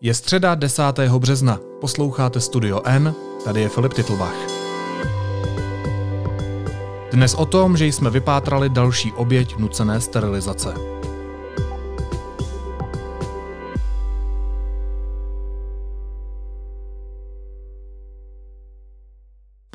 Je středa 10. března. Posloucháte Studio N, tady je Filip Titlbach. Dnes o tom, že jsme vypátrali další oběť nucené sterilizace.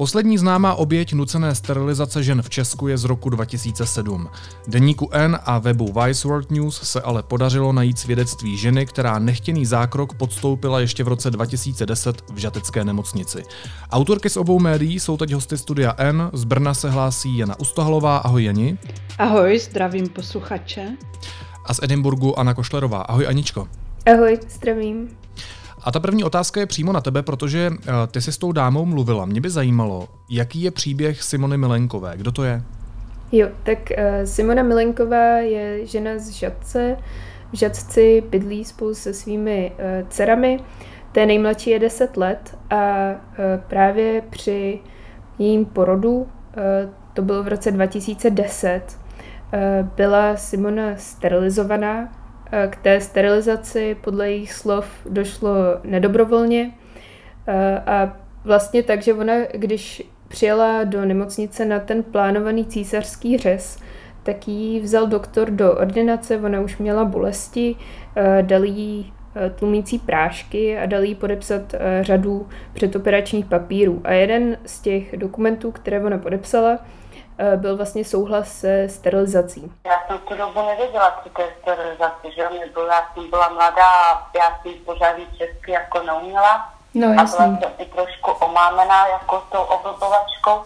Poslední známá oběť nucené sterilizace žen v Česku je z roku 2007. Deníku N a webu Vice World News se ale podařilo najít svědectví ženy, která nechtěný zákrok podstoupila ještě v roce 2010 v žatecké nemocnici. Autorky z obou médií jsou teď hosty studia N, z Brna se hlásí Jana Ustohalová, ahoj Jani. Ahoj, zdravím posluchače. A z Edinburgu Anna Košlerová, ahoj Aničko. Ahoj, zdravím. A ta první otázka je přímo na tebe, protože uh, ty jsi s tou dámou mluvila. Mě by zajímalo, jaký je příběh Simony Milenkové. Kdo to je? Jo, tak uh, Simona Milenková je žena z Žadce. V Žadci bydlí spolu se svými uh, dcerami. Té nejmladší je 10 let a právě při jejím porodu, to bylo v roce 2010, uh, byla Simona sterilizovaná Eh, k té sterilizaci podle jejich slov došlo nedobrovolně eh, a vlastně tak, že ona, když přijela do nemocnice na ten plánovaný císařský řez, tak jí vzal doktor do ordinace, ona už měla bolesti, eh, dal jí tlumící prášky a dal jí podepsat řadu předoperačních papírů. A jeden z těch dokumentů, které ona podepsala, Eh, byl vlastně souhlas se sterilizací. Já jsem tu dobu nevěděla, co to je sterilizace, že nebyla, já jsem byla mladá a já jsem pořádně česky jako neuměla. No, jasný. A byla jsem i trošku omámená jako tou oblbovačkou,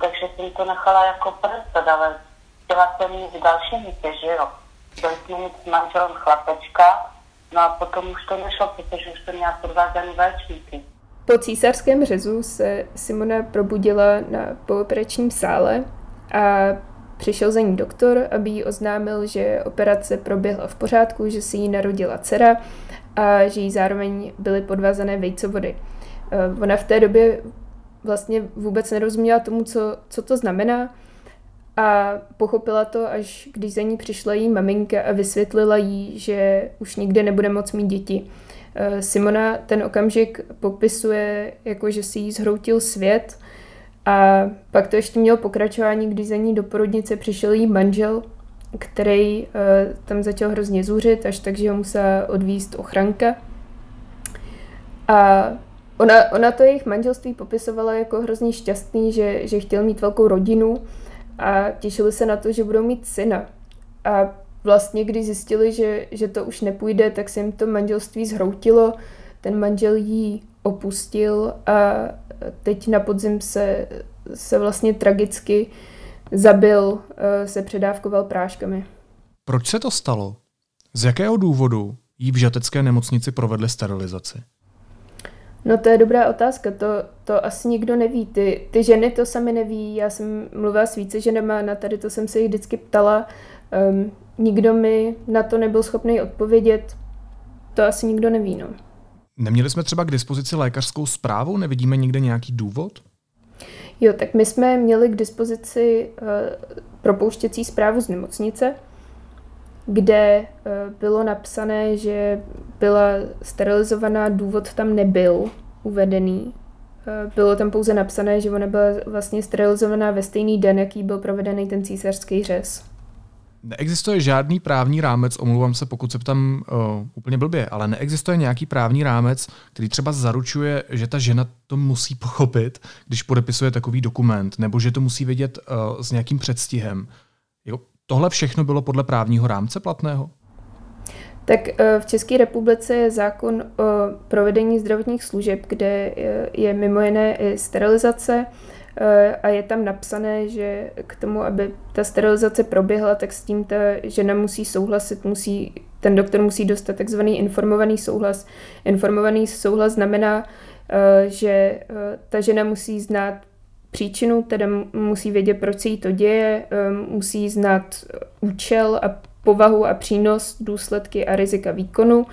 takže jsem to nechala jako prst, ale chtěla jsem mít další dítě, že jo. Chtěla jsem mít s manželem chlapečka, no a potom už to nešlo, protože už jsem měla podvázaný vaječníky. Po císařském řezu se Simona probudila na pooperačním sále a přišel za ní doktor, aby jí oznámil, že operace proběhla v pořádku, že si jí narodila dcera a že jí zároveň byly podvázané vejcovody. Eh, ona v té době vlastně vůbec nerozuměla tomu, co, co to znamená a pochopila to, až když za ní přišla její maminka a vysvětlila jí, že už nikdy nebude moc mít děti. Eh, Simona ten okamžik popisuje, jako že si jí zhroutil svět a pak to ještě mělo pokračování, když za ní do porodnice přišel jí manžel, který uh, tam začal hrozně zuřit, až tak, že ho musela odvíst ochranka. A ona, ona to jejich manželství popisovala jako hrozně šťastný, že, že chtěl mít velkou rodinu a těšili se na to, že budou mít syna. A vlastně, když zjistili, že, že to už nepůjde, tak se jim to manželství zhroutilo. Ten manžel jí opustil a teď na podzim se, se vlastně tragicky zabil, eh, se předávkoval práškami. Proč se to stalo? Z jakého důvodu jí v žatecké nemocnici provedli sterilizaci? No to je dobrá otázka, to, to asi nikdo neví. Ty, ty ženy to sami neví, já jsem mluvila s více ženama, na tady to jsem se jich vždycky ptala. Um, nikdo mi na to nebyl schopný odpovědět. To asi nikdo neví, no. Neměli jsme třeba k dispozici lékařskou zprávu? Nevidíme nikde nějaký důvod? Jo, tak my jsme měli k dispozici uh, propouštěcí zprávu z nemocnice, kde uh, bylo napsané, že byla sterilizovaná, důvod tam nebyl uvedený. Uh, bylo tam pouze napsané, že ona byla vlastně sterilizovaná ve stejný den, jaký byl provedený ten císařský řez. Neexistuje žádný právní rámec, omlouvám se, pokud se ptám uh, úplně blbě, ale neexistuje nějaký právní rámec, který třeba zaručuje, že ta žena to musí pochopit, když podepisuje takový dokument, nebo že to musí vědět uh, s nějakým předstihem. Jo, tohle všechno bylo podle právního rámce platného? Tak uh, v České republice je zákon o provedení zdravotních služeb, kde je mimo jiné i sterilizace, Eh, a je tam napsané, že k tomu, aby ta sterilizace proběhla, tak s tím ta žena musí souhlasit, musí, ten doktor musí dostat takzvaný informovaný souhlas. Informovaný souhlas znamená, eh, že eh, ta žena musí znát příčinu, teda musí vědět, proč se jí to děje, musí znát účel a povahu a přínos, důsledky a rizika výkonu,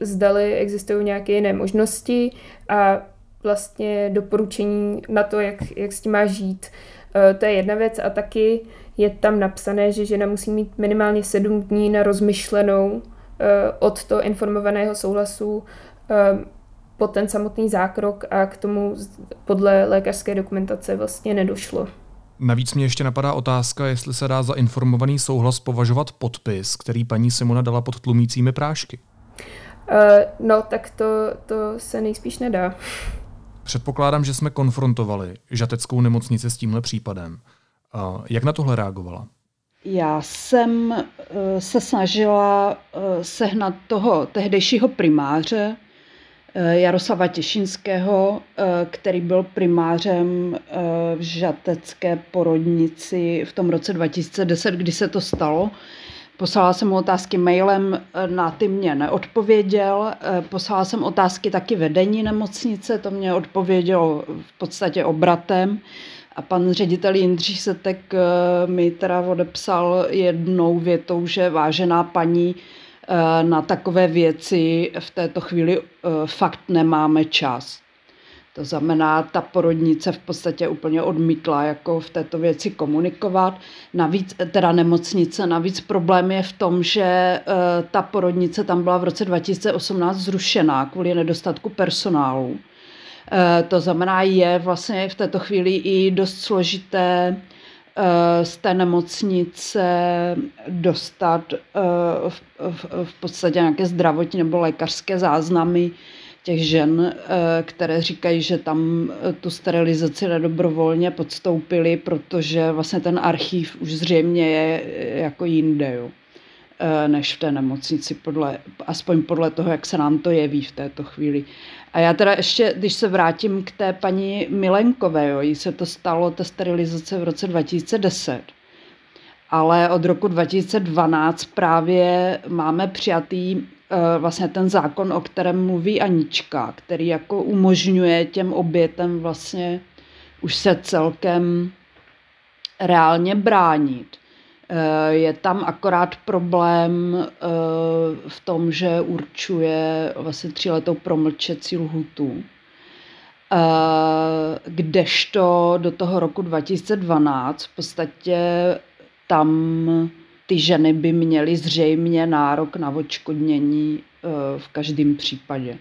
zdali existují nějaké jiné možnosti a vlastně doporučení na to, jak, jak s tím má žít. E, to je jedna věc a taky je tam napsané, že žena musí mít minimálně sedm dní na rozmyšlenou od toho informovaného souhlasu po ten samotný zákrok a k tomu podle lékařské dokumentace vlastně nedošlo. Navíc mě ještě napadá otázka, jestli se dá za informovaný souhlas považovat podpis, který paní Simona dala pod tlumícími prášky. Uh, no, tak to, to se nejspíš nedá. Předpokládám, že jsme konfrontovali žateckou nemocnici s tímhle případem. Jak na tohle reagovala? Já jsem uh, se snažila uh, sehnat toho tehdejšího primáře, Eh, Jaroslava Těšinského, eh, který byl primářem eh, v žatecké porodnici v tom roce 2010, kdy se to stalo. Poslala jsem mu otázky mailem, na ty mě neodpověděl. Poslala jsem otázky taky vedení nemocnice, to mě odpovědělo v podstatě obratem. A pan ředitel Jindřich Setek mi teda odepsal jednou větou, že vážená paní, Eh, na takové věci v této chvíli eh, fakt nemáme čas. To znamená, ta porodnice v podstatě úplně odmítla jako v této věci komunikovat. Navíc, teda nemocnice, navíc problém je v tom, že eh, ta porodnice tam byla v roce 2018 zrušená kvůli nedostatku personálu. To znamená, je vlastně v této chvíli i dost složité Eh, z té nemocnice dostat v, v, v podstatě nějaké zdravotní nebo lékařské záznamy těch žen, eh, které říkají, že tam tu sterilizaci nedobrovolně podstoupili, protože vlastně ten archív už zřejmě je jako jinde, jo, než v té nemocnici, podle, aspoň podle toho, jak se nám to jeví v této chvíli. A já teda ještě, když se vrátím k té paní Milenkové, jo, jí se to stalo, ta sterilizace v roce 2010. Ale od roku 2012 právě máme přijatý vlastně ten zákon, o kterém mluví Anička, který jako umožňuje těm obětem vlastně už se celkem reálně bránit. Eh, je tam akorát problém eh, v tom, že určuje vlastně tříletou promlčecí lhutu, eh, kdežto do toho roku 2012 v podstatě tam ty ženy by měly zřejmě nárok na odškodnění v každém případě.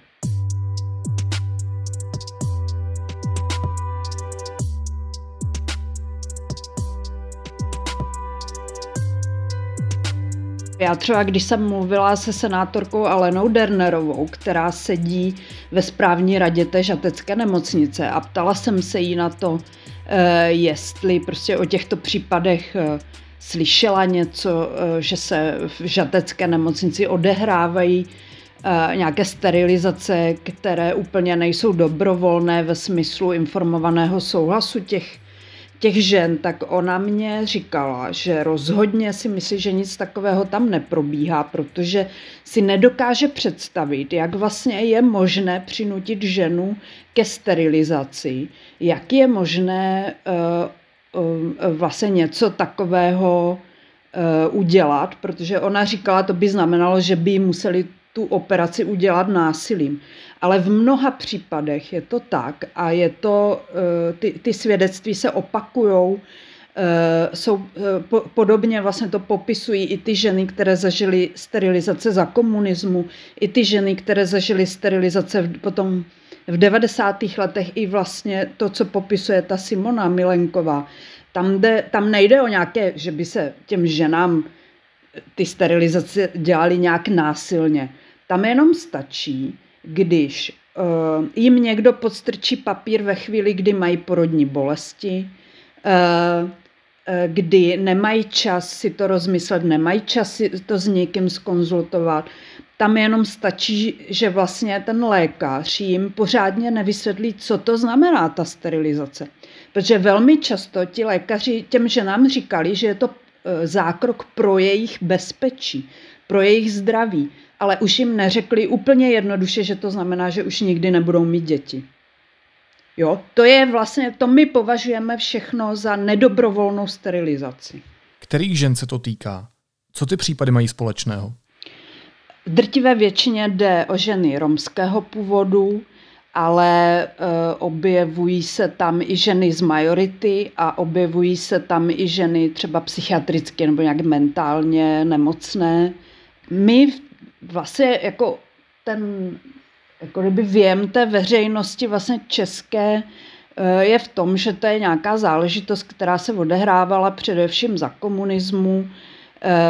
Já třeba, když jsem mluvila se senátorkou Alenou Dernerovou, která sedí ve správní radě té žatecké nemocnice a ptala jsem se jí na to, eh, jestli prostě o těchto případech eh, slyšela něco, eh, že se v žatecké nemocnici odehrávají nějaké sterilizace, které úplně nejsou dobrovolné ve smyslu informovaného souhlasu těch těch žen, tak ona mě říkala, že rozhodně si myslí, že nic takového tam neprobíhá, protože si nedokáže představit, jak vlastně je možné přinutit ženu ke sterilizaci, jak je možné uh, vlastně něco takového uh, udělat, protože ona říkala, to by znamenalo, že by museli tu operaci udělat násilím. Ale v mnoha případech je to tak a je to, eh, ty, ty svědectví se opakujou, eh, jsou eh, podobně vlastně to popisují i ty ženy, které zažily sterilizace za komunismu, i ty ženy, které zažily sterilizace potom v 90. letech, i vlastně to, co popisuje ta Simona Milenková. Tam, jde, tam nejde o nějaké, že by se těm ženám ty sterilizace dělaly nějak násilně. Tam jenom stačí, když uh, jim někdo podstrčí papír ve chvíli, kdy mají porodní bolesti, uh, kdy nemají čas si to rozmyslet, nemají čas si to s někým skonzultovat. Tam jenom stačí, že vlastně ten lékař jim pořádně nevysvětlí, co to znamená ta sterilizace. Protože velmi často ti lékaři těm ženám říkali, že je to zákrok pro jejich bezpečí, pro jejich zdraví ale už jim neřekli úplně jednoduše, že to znamená, že už nikdy nebudou mít děti. Jo, to je vlastně, to my považujeme všechno za nedobrovolnou sterilizaci. Kterých žen se to týká? Co ty případy mají společného? V drtivé většině jde o ženy romského původu, ale e, objevují se tam i ženy z majority a objevují se tam i ženy třeba psychiatricky nebo nějak mentálně nemocné. My vlastně jako ten jako kdyby věm té veřejnosti vlastně české eh, je v tom, že to je nějaká záležitost, která se odehrávala především za komunismu,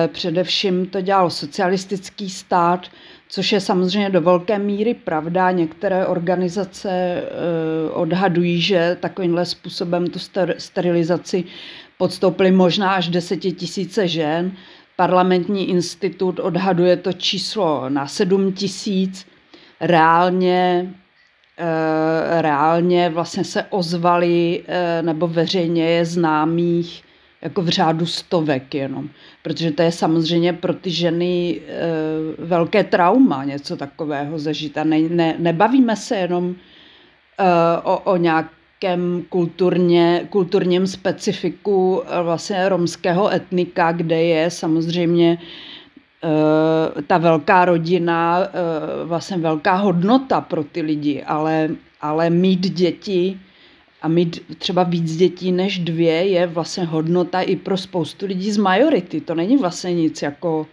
především to dělal socialistický stát, což je samozřejmě do velké míry pravda. Některé organizace eh, odhadují, že takovýmhle způsobem tu sterilizaci podstoupily možná až desetitisíce žen. Parlamentní institut odhaduje to číslo na sedm tisíc reálně eh, reálně vlastně se ozvali eh, nebo veřejně je známých jako v řádu stovek jenom. Protože to je samozřejmě pro ty ženy e, velké trauma něco takového zažít. A ne, ne, nebavíme se jenom e, o, o nějakém kulturně, kulturním specifiku vlastně romského etnika, kde je samozřejmě Eh, ta velká rodina, eh, vlastně velká hodnota pro ty lidi, ale, ale mít děti a mít třeba víc dětí než dvě je vlastně hodnota i pro spoustu lidí z majority. To není vlastně nic jako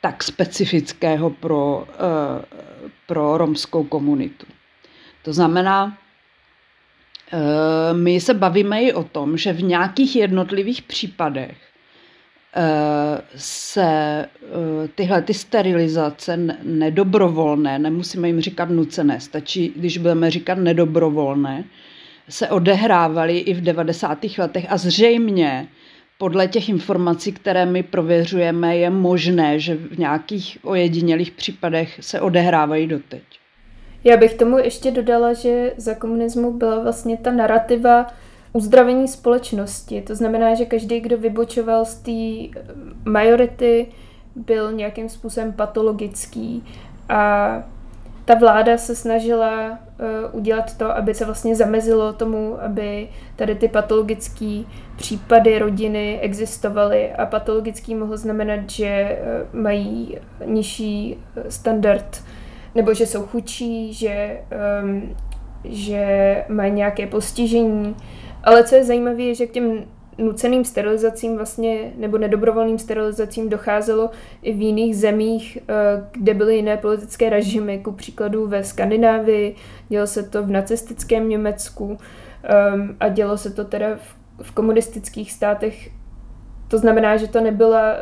tak specifického pro, eh, pro romskou komunitu. To znamená, my se bavíme i o tom, že v nějakých jednotlivých případech se eh, tyhle ty sterilizace nedobrovolné, nemusíme jim říkat nucené, stačí, když budeme říkat nedobrovolné, se odehrávaly i v 90. letech a zřejmě podle těch informací, které my prověřujeme, je možné, že v nějakých ojedinělých případech se odehrávají doteď. Já bych tomu ještě dodala, že za komunismu byla vlastně ta narrativa uzdravení společnosti. To znamená, že každý, kdo vybočoval z té majority, byl nějakým způsobem patologický a ta vláda se snažila uh, udělat to, aby se vlastně zamezilo tomu, aby tady ty patologické případy rodiny existovaly. A patologický mohl znamenat, že uh, mají nižší standard nebo že jsou chudší, že, um, že mají nějaké postižení. Ale co je zajímavé, je, že k těm nuceným sterilizacím vlastně, nebo nedobrovolným sterilizacím docházelo i v jiných zemích, eh, kde byly jiné politické režimy, ku příkladu ve Skandinávii, dělo se to v nacistickém Německu ehm, a dělo se to teda v, komunistických státech. To znamená, že to nebyla,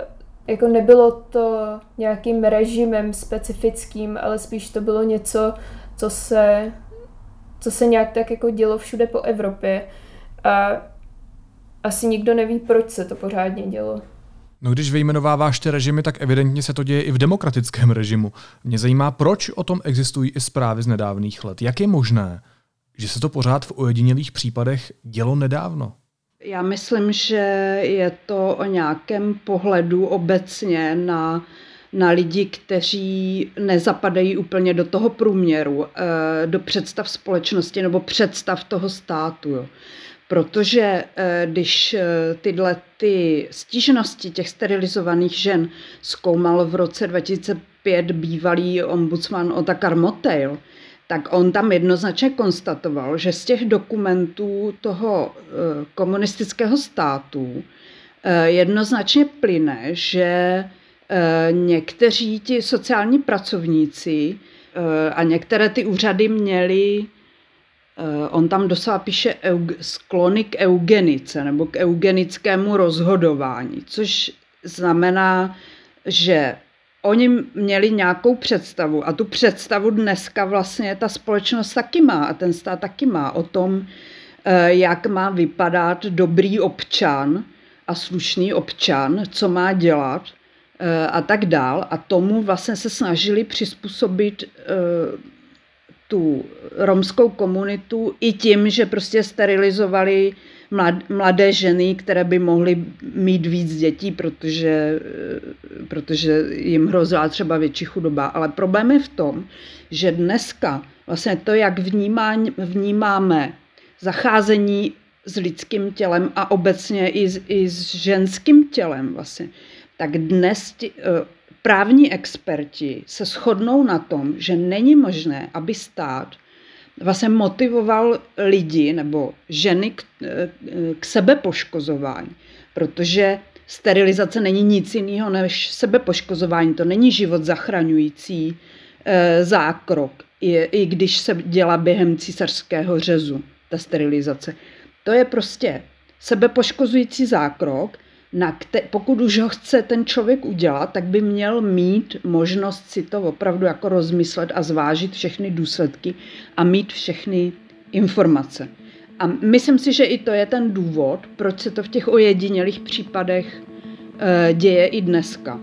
jako nebylo to nějakým režimem specifickým, ale spíš to bylo něco, co se, co se nějak tak jako dělo všude po Evropě. A asi nikdo neví, proč se to pořádně dělo. No když vyjmenováváš ty režimy, tak evidentně se to děje i v demokratickém režimu. Mě zajímá, proč o tom existují i zprávy z nedávných let. Jak je možné, že se to pořád v ojedinělých případech dělo nedávno? Já myslím, že je to o nějakém pohledu obecně na, na lidi, kteří nezapadají úplně do toho průměru, eh, do představ společnosti nebo představ toho státu. Jo. Protože eh, když eh, tyhle ty stížnosti těch sterilizovaných žen zkoumal v roce 2005 bývalý ombudsman Otakar Motail, tak on tam jednoznačně konstatoval, že z těch dokumentů toho eh, komunistického státu jednoznačně plyne, že někteří ti sociální pracovníci a některé ty úřady měli Eh, on tam doslova píše sklony k eugenice nebo k eugenickému rozhodování, což znamená, že oni měli nějakou představu a tu představu dneska vlastně ta společnost taky má a ten stát taky má o tom, eh, jak má vypadat dobrý občan a slušný občan, co má dělat eh, a tak dál. A tomu vlastně se snažili přizpůsobit tu romskou komunitu i tím, že prostě sterilizovali mladé ženy, které by mohly mít víc dětí, protože, protože jim hrozila třeba větší chudoba. Ale problém je v tom, že dneska vlastně to, jak vnímá, vnímáme zacházení s lidským tělem a obecně i s, i s ženským tělem vlastně, tak dnes ti, právní experti se shodnou na tom, že není možné, aby stát vlastně motivoval lidi nebo ženy k, k sebepoškozování, protože sterilizace není nic jiného než sebepoškozování, to není život zachraňující e, zákrok, i, i když se dělá během císařského řezu, ta sterilizace. To je prostě sebepoškozující zákrok, na kte- pokud už ho chce ten člověk udělat, tak by měl mít možnost si to opravdu jako rozmyslet a zvážit všechny důsledky a mít všechny informace. A myslím si, že i to je ten důvod, proč se to v těch ojedinělých případech e, děje i dneska.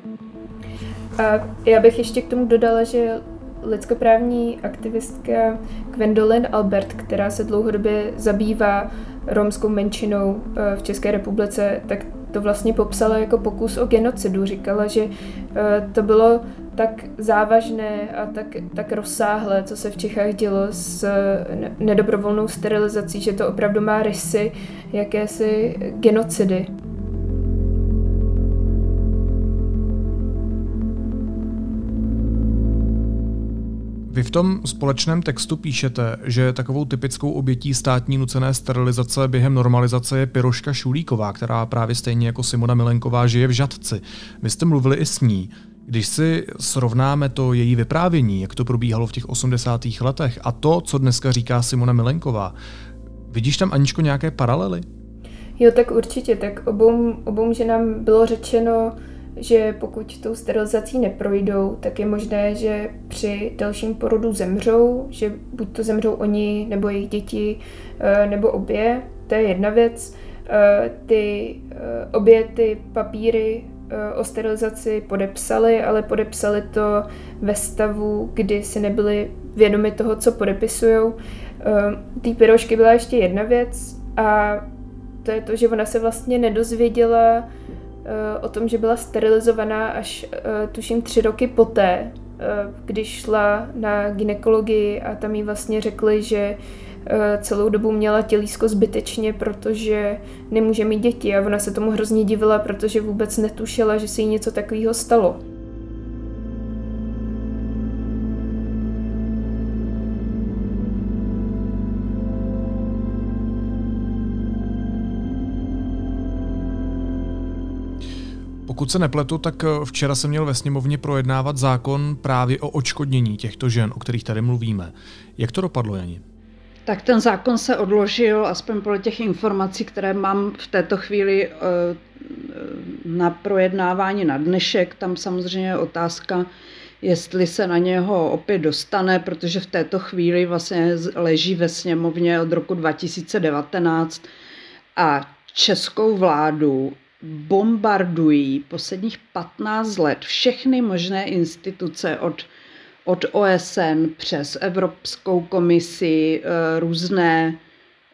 A já bych ještě k tomu dodala, že lidskoprávní aktivistka Gwendolyn Albert, která se dlouhodobě zabývá romskou menšinou eh, v České republice, tak to vlastně popsala jako pokus o genocidu. Říkala, že eh, to bylo tak závažné a tak, tak rozsáhlé, co se v Čechách dělo s nedobrovolnou sterilizací, že to opravdu má rysy jakési genocidy. Vy v tom společném textu píšete, že takovou typickou obětí státní nucené sterilizace během normalizace je Piroška Šulíková, která právě stejně jako Simona Milenková žije v Žadci. Vy jste mluvili i s ní. Když si srovnáme to její vyprávění, jak to probíhalo v těch 80. letech a to, co dneska říká Simona Milenková, vidíš tam, Aničko, nějaké paralely? Jo, tak určitě. Tak obou, obou ženám bylo řečeno, že pokud tou sterilizací neprojdou, tak je možné, že při dalším porodu zemřou, že buď to zemřou oni, nebo jejich děti, eh, nebo obě. To je jedna věc. Eh, ty, eh, obě ty papíry o sterilizaci podepsali, ale podepsali to ve stavu, kdy si nebyli vědomi toho, co podepisují. Té pirošky byla ještě jedna věc a to je to, že ona se vlastně nedozvěděla, o tom, že byla sterilizovaná až eh, tuším tři roky poté, eh, když šla na ginekologii a tam jí vlastně řekli, že celou dobu měla tělísko zbytečně, protože nemůže mít děti a ona se tomu hrozně divila, protože vůbec netušila, že se jí něco takového stalo. Pokud se nepletu, tak eh, včera se měl ve sněmovně projednávat zákon právě o očkodnění těchto žen, o kterých tady mluvíme. Jak to dopadlo, Jani? Tak ten zákon se odložil, aspoň podle těch informací, které mám v této chvíli eh, na projednávání na dnešek. Tam samozřejmě je otázka, jestli se na něho opět dostane, protože v této chvíli vlastně leží ve sněmovně od roku 2019 a českou vládu bombardují posledních 15 let všechny možné instituce od, od OSN přes Evropskou komisi, eh, různé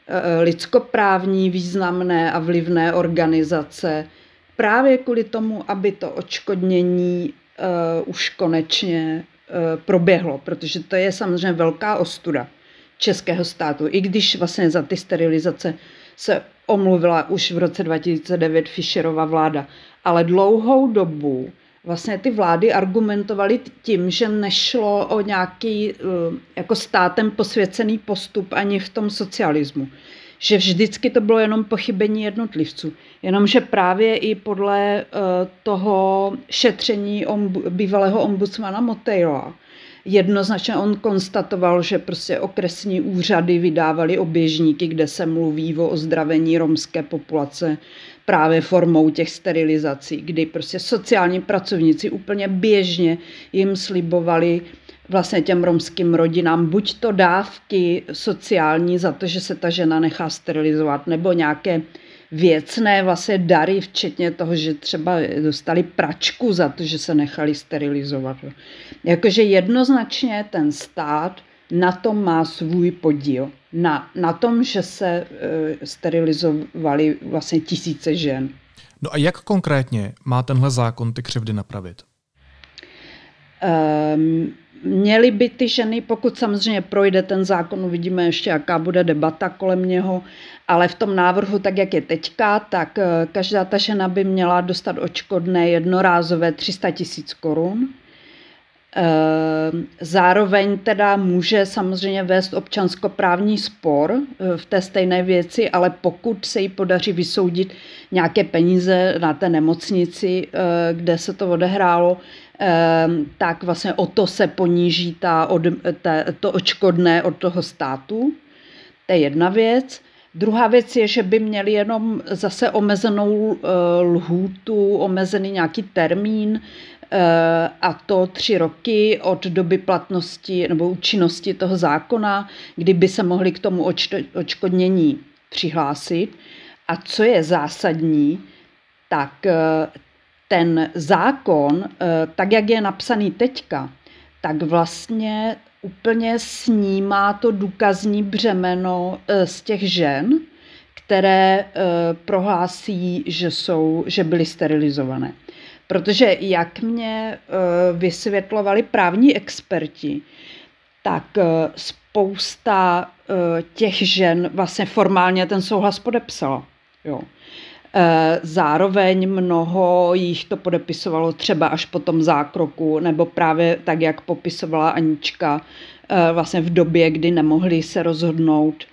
eh, lidskoprávní významné a vlivné organizace, právě kvůli tomu, aby to očkodnění uh, už konečně proběhlo, protože to je samozřejmě velká ostuda českého státu, i když vlastně za ty sterilizace se omluvila už v roce 2009 Fischerova vláda. Ale dlouhou dobu vlastně ty vlády argumentovaly tím, že nešlo o nějaký eh, jako státem posvěcený postup ani v tom socialismu. Že vždycky to bylo jenom pochybení jednotlivců. Jenomže právě i podle eh, toho šetření bývalého ombudsmana Motejla, jednoznačně on konstatoval, že prostě okresní úřady vydávaly oběžníky, kde se mluví o ozdravení romské populace právě formou těch sterilizací, kdy prostě sociální pracovníci úplně běžně jim slibovali vlastně těm romským rodinám buď to dávky sociální za to, že se ta žena nechá sterilizovat, nebo nějaké věcné vlastně dary, včetně toho, že třeba dostali pračku za to, že se nechali sterilizovat. Jakože jednoznačně ten stát na tom má svůj podíl. Na, na tom, že se e, sterilizovali vlastně tisíce žen. No a jak konkrétně má tenhle zákon ty křivdy napravit? Um, měly by ty ženy, pokud samozřejmě projde ten zákon, uvidíme ještě, jaká bude debata kolem něho, ale v tom návrhu, tak jak je teďka, tak eh, každá ta žena by měla dostat očkodné jednorázové 300 tisíc korun. Zároveň teda může samozřejmě vést občanskoprávní spor v té stejné věci, ale pokud se jí podaří vysoudit nějaké peníze na té nemocnici, kde se to odehrálo, tak vlastně o to se poníží ta, od, ta, to očkodné od toho státu. To je jedna věc. Druhá věc je, že by měli jenom zase omezenou eh, lhůtu, omezený nějaký termín, eh, a to tři roky od doby platnosti nebo účinnosti toho zákona, kdyby se mohli k tomu očkodnění přihlásit. A co je zásadní, tak eh, ten zákon, tak jak je napsaný teďka, tak vlastně úplně snímá to důkazní břemeno eh, z těch žen, které eh, prohlásí, že, jsou, že byly sterilizované. Protože jak mě eh, vysvětlovali právní experti, tak spousta těch žen vlastně formálně ten souhlas podepsala. Jo. Eh, zároveň mnoho jich to podepisovalo třeba až po tom zákroku, nebo právě tak, jak popisovala Anička, eh, vlastně v době, kdy nemohli se rozhodnout.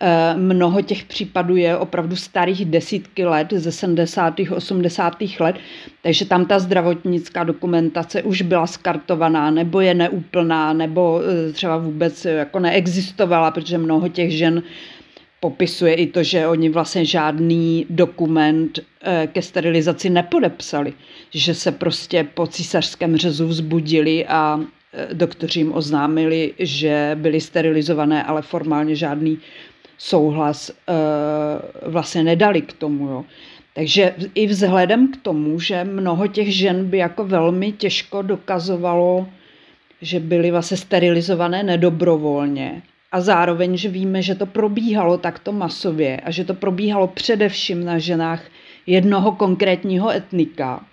Eh, mnoho těch případů je opravdu starých desítky let, ze 70. 80. let, takže tam ta zdravotnická dokumentace už byla skartovaná, nebo je neúplná, nebo třeba vůbec jako neexistovala, protože mnoho těch žen popisuje i to, že oni vlastně žádný dokument eh, ke sterilizaci nepodepsali, že se prostě po císařském řezu vzbudili a eh, doktoři jim oznámili, že byly sterilizované, ale formálně žádný souhlas eh, vlastně nedali k tomu. Jo. Takže i vzhledem k tomu, že mnoho těch žen by jako velmi těžko dokazovalo, že byly vlastně sterilizované nedobrovolně, a zároveň, že víme, že to probíhalo takto masově a že to probíhalo především na ženách jednoho konkrétního etnika,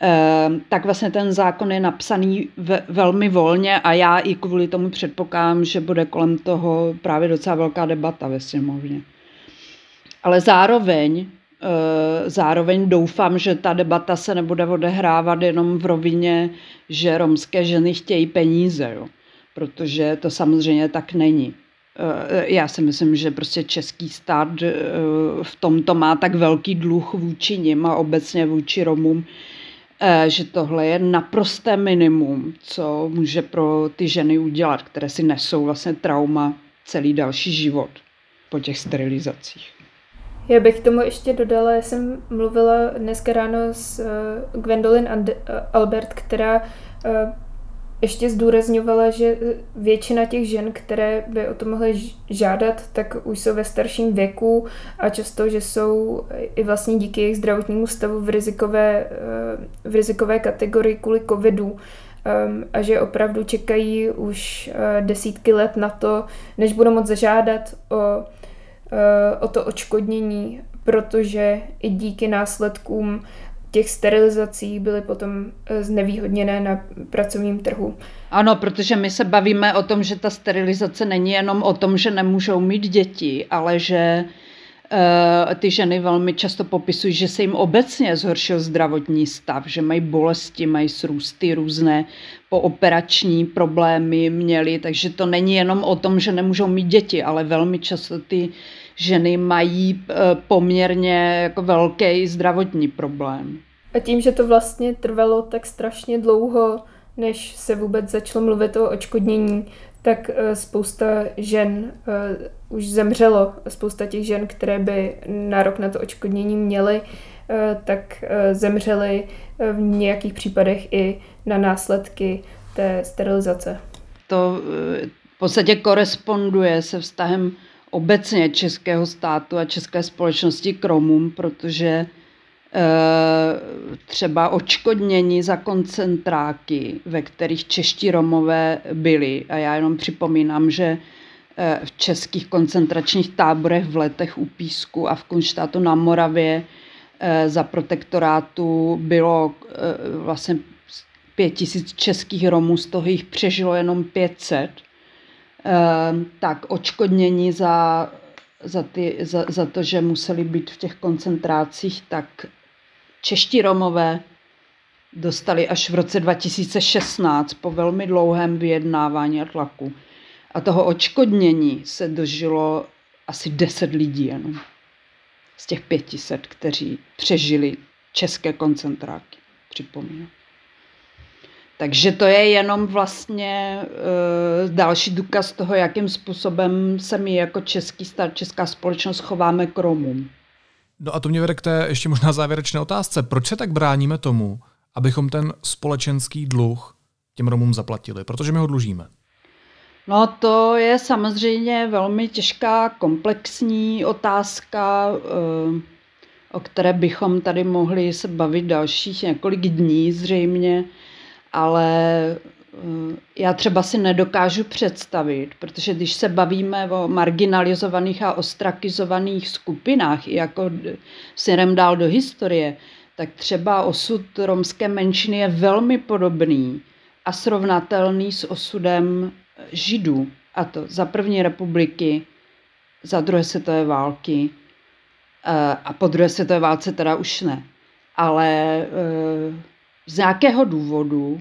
ehm, tak vlastně ten zákon je napsaný velmi volně a já i kvůli tomu předpokládám, že bude kolem toho právě docela velká debata ve sněmovně. Ale zároveň, ehm, zároveň doufám, že ta debata se nebude odehrávat jenom v rovině, že romské ženy chtějí peníze. Jo protože to samozřejmě tak není. Eh, já si myslím, že prostě český stát eh, v tomto má tak velký dluh vůči nim a obecně vůči Romům, eh, že tohle je naprosté minimum, co může pro ty ženy udělat, které si nesou vlastně trauma celý další život po těch sterilizacích. Já bych tomu ještě dodala, já jsem mluvila dneska ráno s Gwendolyn Albert, která ještě zdůrazňovala, že e, většina těch žen, které by o to mohly žádat, tak už jsou ve starším věku a často, že jsou i vlastně díky jejich zdravotnímu stavu v rizikové, e, v rizikové kategorii kvůli covidu a že opravdu čekají už desítky let na to, než budou moct zažádat o, o to očkodnění, protože i díky následkům těch sterilizací byly potom eh, znevýhodněné na pracovním trhu. Ano, protože my se bavíme o tom, že ta sterilizace není jenom o tom, že nemůžou mít děti, ale že uh, ty ženy velmi často popisují, že se jim obecně zhoršil zdravotní stav, že mají bolesti, mají srůsty různé pooperační problémy měly, takže to není jenom o tom, že nemůžou mít děti, ale velmi často ty ženy mají eh, poměrně jako velký zdravotní problém. A tím, že to vlastně trvalo tak strašně dlouho, než se vůbec začalo mluvit o očkodnění, tak eh, spousta žen eh, už zemřelo. Spousta těch žen, které by nárok na to očkodnění měly, tak zemřely v nějakých případech i na následky té sterilizace. To v podstatě koresponduje se vztahem obecně českého státu a české společnosti k Romům, protože e, třeba očkodnění za koncentráky, ve kterých čeští Romové byli. A já jenom připomínám, že e, v českých koncentračních táborech v letech u Písku a v Kunštátu na Moravě e, za protektorátu bylo vlastně pět tisíc českých Romů, z toho jich přežilo jenom 500 Ehm, tak očkodnění za, za, ty, za, za to, že museli být v těch koncentrácích, tak čeští Romové dostali až v roce 2016 po velmi dlouhém vyjednávání a tlaku. A toho očkodnění se dožilo asi 10 lidí jenom z těch 500, kteří přežili české koncentráky, připomínám. Takže to je jenom vlastně uh, další důkaz toho, jakým způsobem se my jako český stát, česká společnost chováme k Romům. No a to mě vede k té ještě možná závěrečné otázce. Proč se tak bráníme tomu, abychom ten společenský dluh těm Romům zaplatili? Protože my ho dlužíme. No to je samozřejmě velmi těžká, komplexní otázka, uh, o které bychom tady mohli se bavit dalších několik dní zřejmě ale eh, já třeba si nedokážu představit, protože když se bavíme o marginalizovaných a ostrakizovaných skupinách, jako směrem dál do historie, tak třeba osud romské menšiny je velmi podobný a srovnatelný s osudem židů. A to za první republiky, za druhé světové války eh, a po druhé světové válce teda už ne. Ale eh, z nějakého důvodu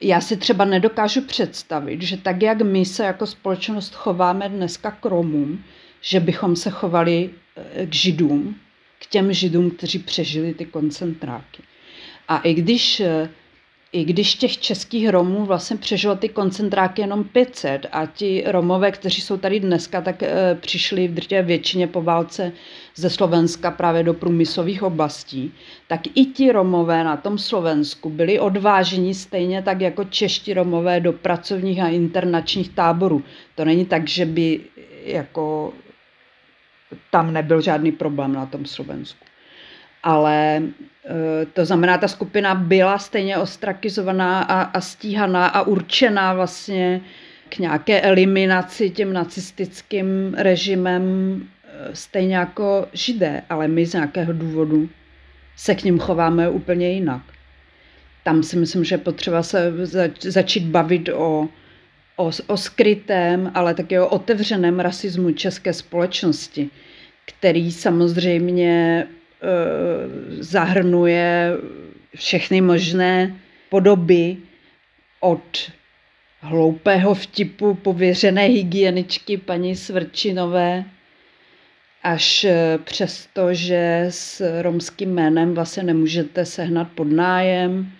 já si třeba nedokážu představit, že tak, jak my se jako společnost chováme dneska k Romům, že bychom se chovali eh, k Židům, k těm Židům, kteří přežili ty koncentráky. A i když eh, i když těch českých Romů vlastně přežilo ty koncentráky jenom 500 a ti Romové, kteří jsou tady dneska, tak e, přišli v drtě většině po válce ze Slovenska právě do průmyslových oblastí, tak i ti Romové na tom Slovensku byli odváženi stejně tak jako čeští Romové do pracovních a internačních táborů. To není tak, že by jako tam nebyl žádný problém na tom Slovensku ale eh, to znamená, ta skupina byla stejně ostrakizovaná a, a stíhaná a určená vlastně k nějaké eliminaci tím nacistickým režimem eh, stejně jako židé, ale my z nějakého důvodu se k ním chováme úplně jinak. Tam si myslím, že potřeba se začít bavit o, o, o skrytém, ale také o otevřeném rasismu české společnosti, který samozřejmě zahrnuje všechny možné podoby od hloupého vtipu pověřené hygieničky paní Svrčinové až eh, přes to, že s romským jménem vlastně nemůžete sehnat podnájem.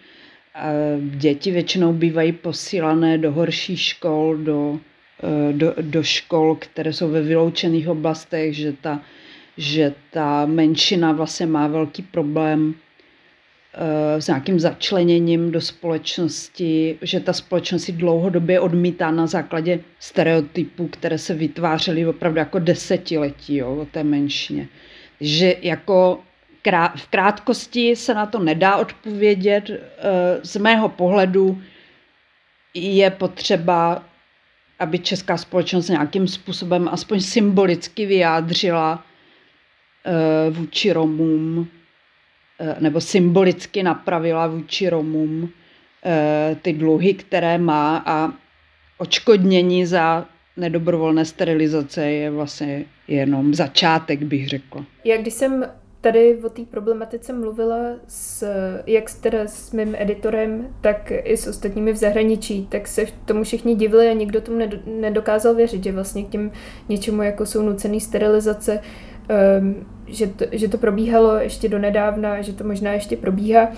Děti většinou bývají posílané do horších škol, do, eh, do, do škol, které jsou ve vyloučených oblastech, že ta že ta menšina vlastně má velký problém eh, s nějakým začleněním do společnosti, že ta společnost si dlouhodobě odmítá na základě stereotypů, které se vytvářely opravdu jako desetiletí jo, o té menšině. Že jako v krátkosti se na to nedá odpovědět. Eh, z mého pohledu je potřeba, aby česká společnost nějakým způsobem aspoň symbolicky vyjádřila vůči Romům, eh, nebo symbolicky napravila vůči Romům eh, ty dluhy, které má a očkodnění za nedobrovolné sterilizace je vlastně jenom začátek, bych řekla. Já když jsem tady o té problematice mluvila s, jak teda s mým editorem, tak i s ostatními v zahraničí, tak se tomu všichni divili a nikdo tomu nedokázal věřit, že vlastně k těm něčemu, jako jsou nucené sterilizace, um, že, to, že to probíhalo ještě do nedávna, že to možná ještě probíhá.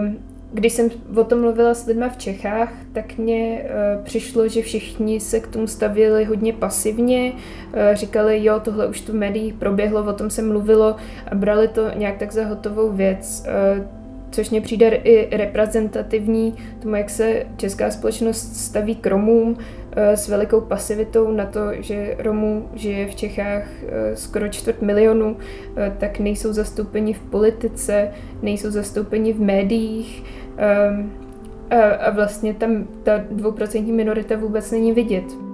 Um, když jsem o tom mluvila s lidmi v Čechách, tak mně uh, přišlo, že všichni se k tomu stavili hodně pasivně, uh, říkali, jo, tohle už tu médiích proběhlo, o tom se mluvilo a brali to nějak tak za hotovou věc. Uh, což mě přijde i reprezentativní tomu, jak se česká společnost staví k Romům eh, s velikou pasivitou na to, že Romů žije v Čechách eh, skoro čtvrt milionu, eh, tak nejsou zastoupeni v politice, nejsou zastoupeni v médiích a vlastně tam ta dvouprocentní minorita vůbec není vidět.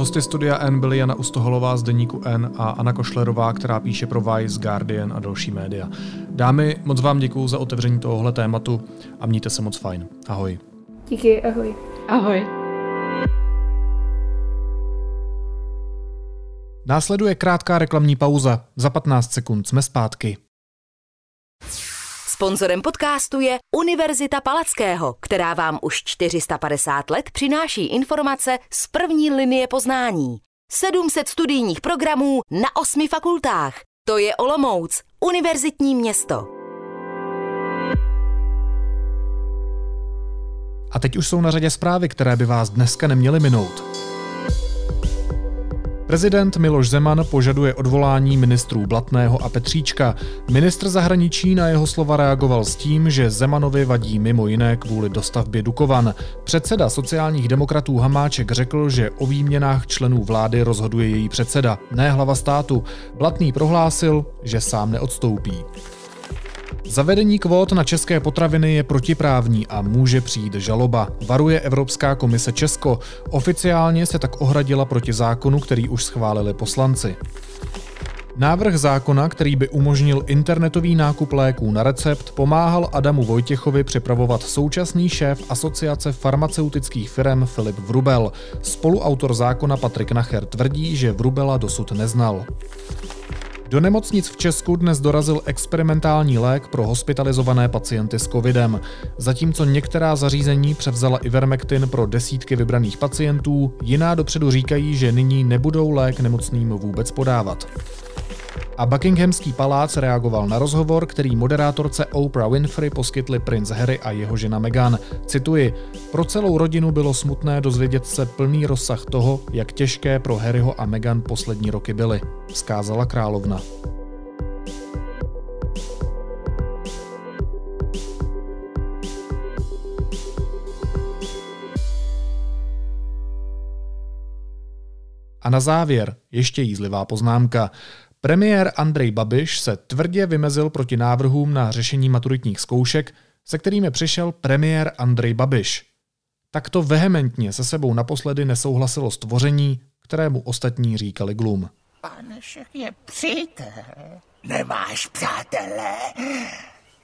Hosty studia N byly Jana Ustoholová z deníku N a Anna Košlerová, která píše pro Vice, Guardian a další média. Dámy, moc vám děkuji za otevření tohohle tématu a mějte se moc fajn. Ahoj. Díky, ahoj. Ahoj. Následuje krátká reklamní pauza. Za 15 sekund jsme zpátky. Sponzorem podcastu je Univerzita Palackého, která vám už 450 let přináší informace z první linie poznání. 700 studijních programů na osmi fakultách. To je Olomouc, univerzitní město. A teď už jsou na řadě zprávy, které by vás dneska neměly minout. Prezident Miloš Zeman požaduje odvolání ministrů Blatného a Petříčka. Ministr zahraničí na jeho slova reagoval s tím, že Zemanovi vadí mimo jiné kvůli dostavbě Dukovan. Předseda sociálních demokratů Hamáček řekl, že o výměnách členů vlády rozhoduje její předseda, ne hlava státu. Blatný prohlásil, že sám neodstoupí. Zavedení kvót na české potraviny je protiprávní a může přijít žaloba, varuje Evropská komise Česko. Oficiálně se tak ohradila proti zákonu, který už schválili poslanci. Návrh zákona, který by umožnil internetový nákup léků na recept, pomáhal Adamu Vojtěchovi připravovat současný šéf Asociace farmaceutických firm Filip Vrubel. Spoluautor zákona Patrik Nacher tvrdí, že Vrubela dosud neznal. Do nemocnic v Česku dnes dorazil experimentální lék pro hospitalizované pacienty s covidem. Zatímco některá zařízení převzala Ivermectin pro desítky vybraných pacientů, jiná dopředu říkají, že nyní nebudou lék nemocným vůbec podávat. A Buckinghamský palác reagoval na rozhovor, který moderátorce Oprah Winfrey poskytli princ Harry a jeho žena Meghan. Cituji, pro celou rodinu bylo smutné dozvědět se plný rozsah toho, jak těžké pro Harryho a Meghan poslední roky byly, vzkázala královna. A na závěr ještě jízlivá poznámka. Premiér Andrej Babiš se tvrdě vymezil proti návrhům na řešení maturitních zkoušek, se kterými přišel premiér Andrej Babiš. Takto vehementně se sebou naposledy nesouhlasilo stvoření, kterému ostatní říkali glum. Panešek je přítel. Nemáš přátelé.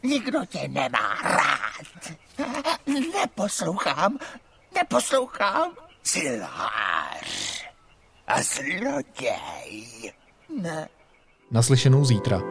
Nikdo tě nemá rád. Neposlouchám, neposlouchám. Silář a zloděj. Ne, Naslyšenou zítra.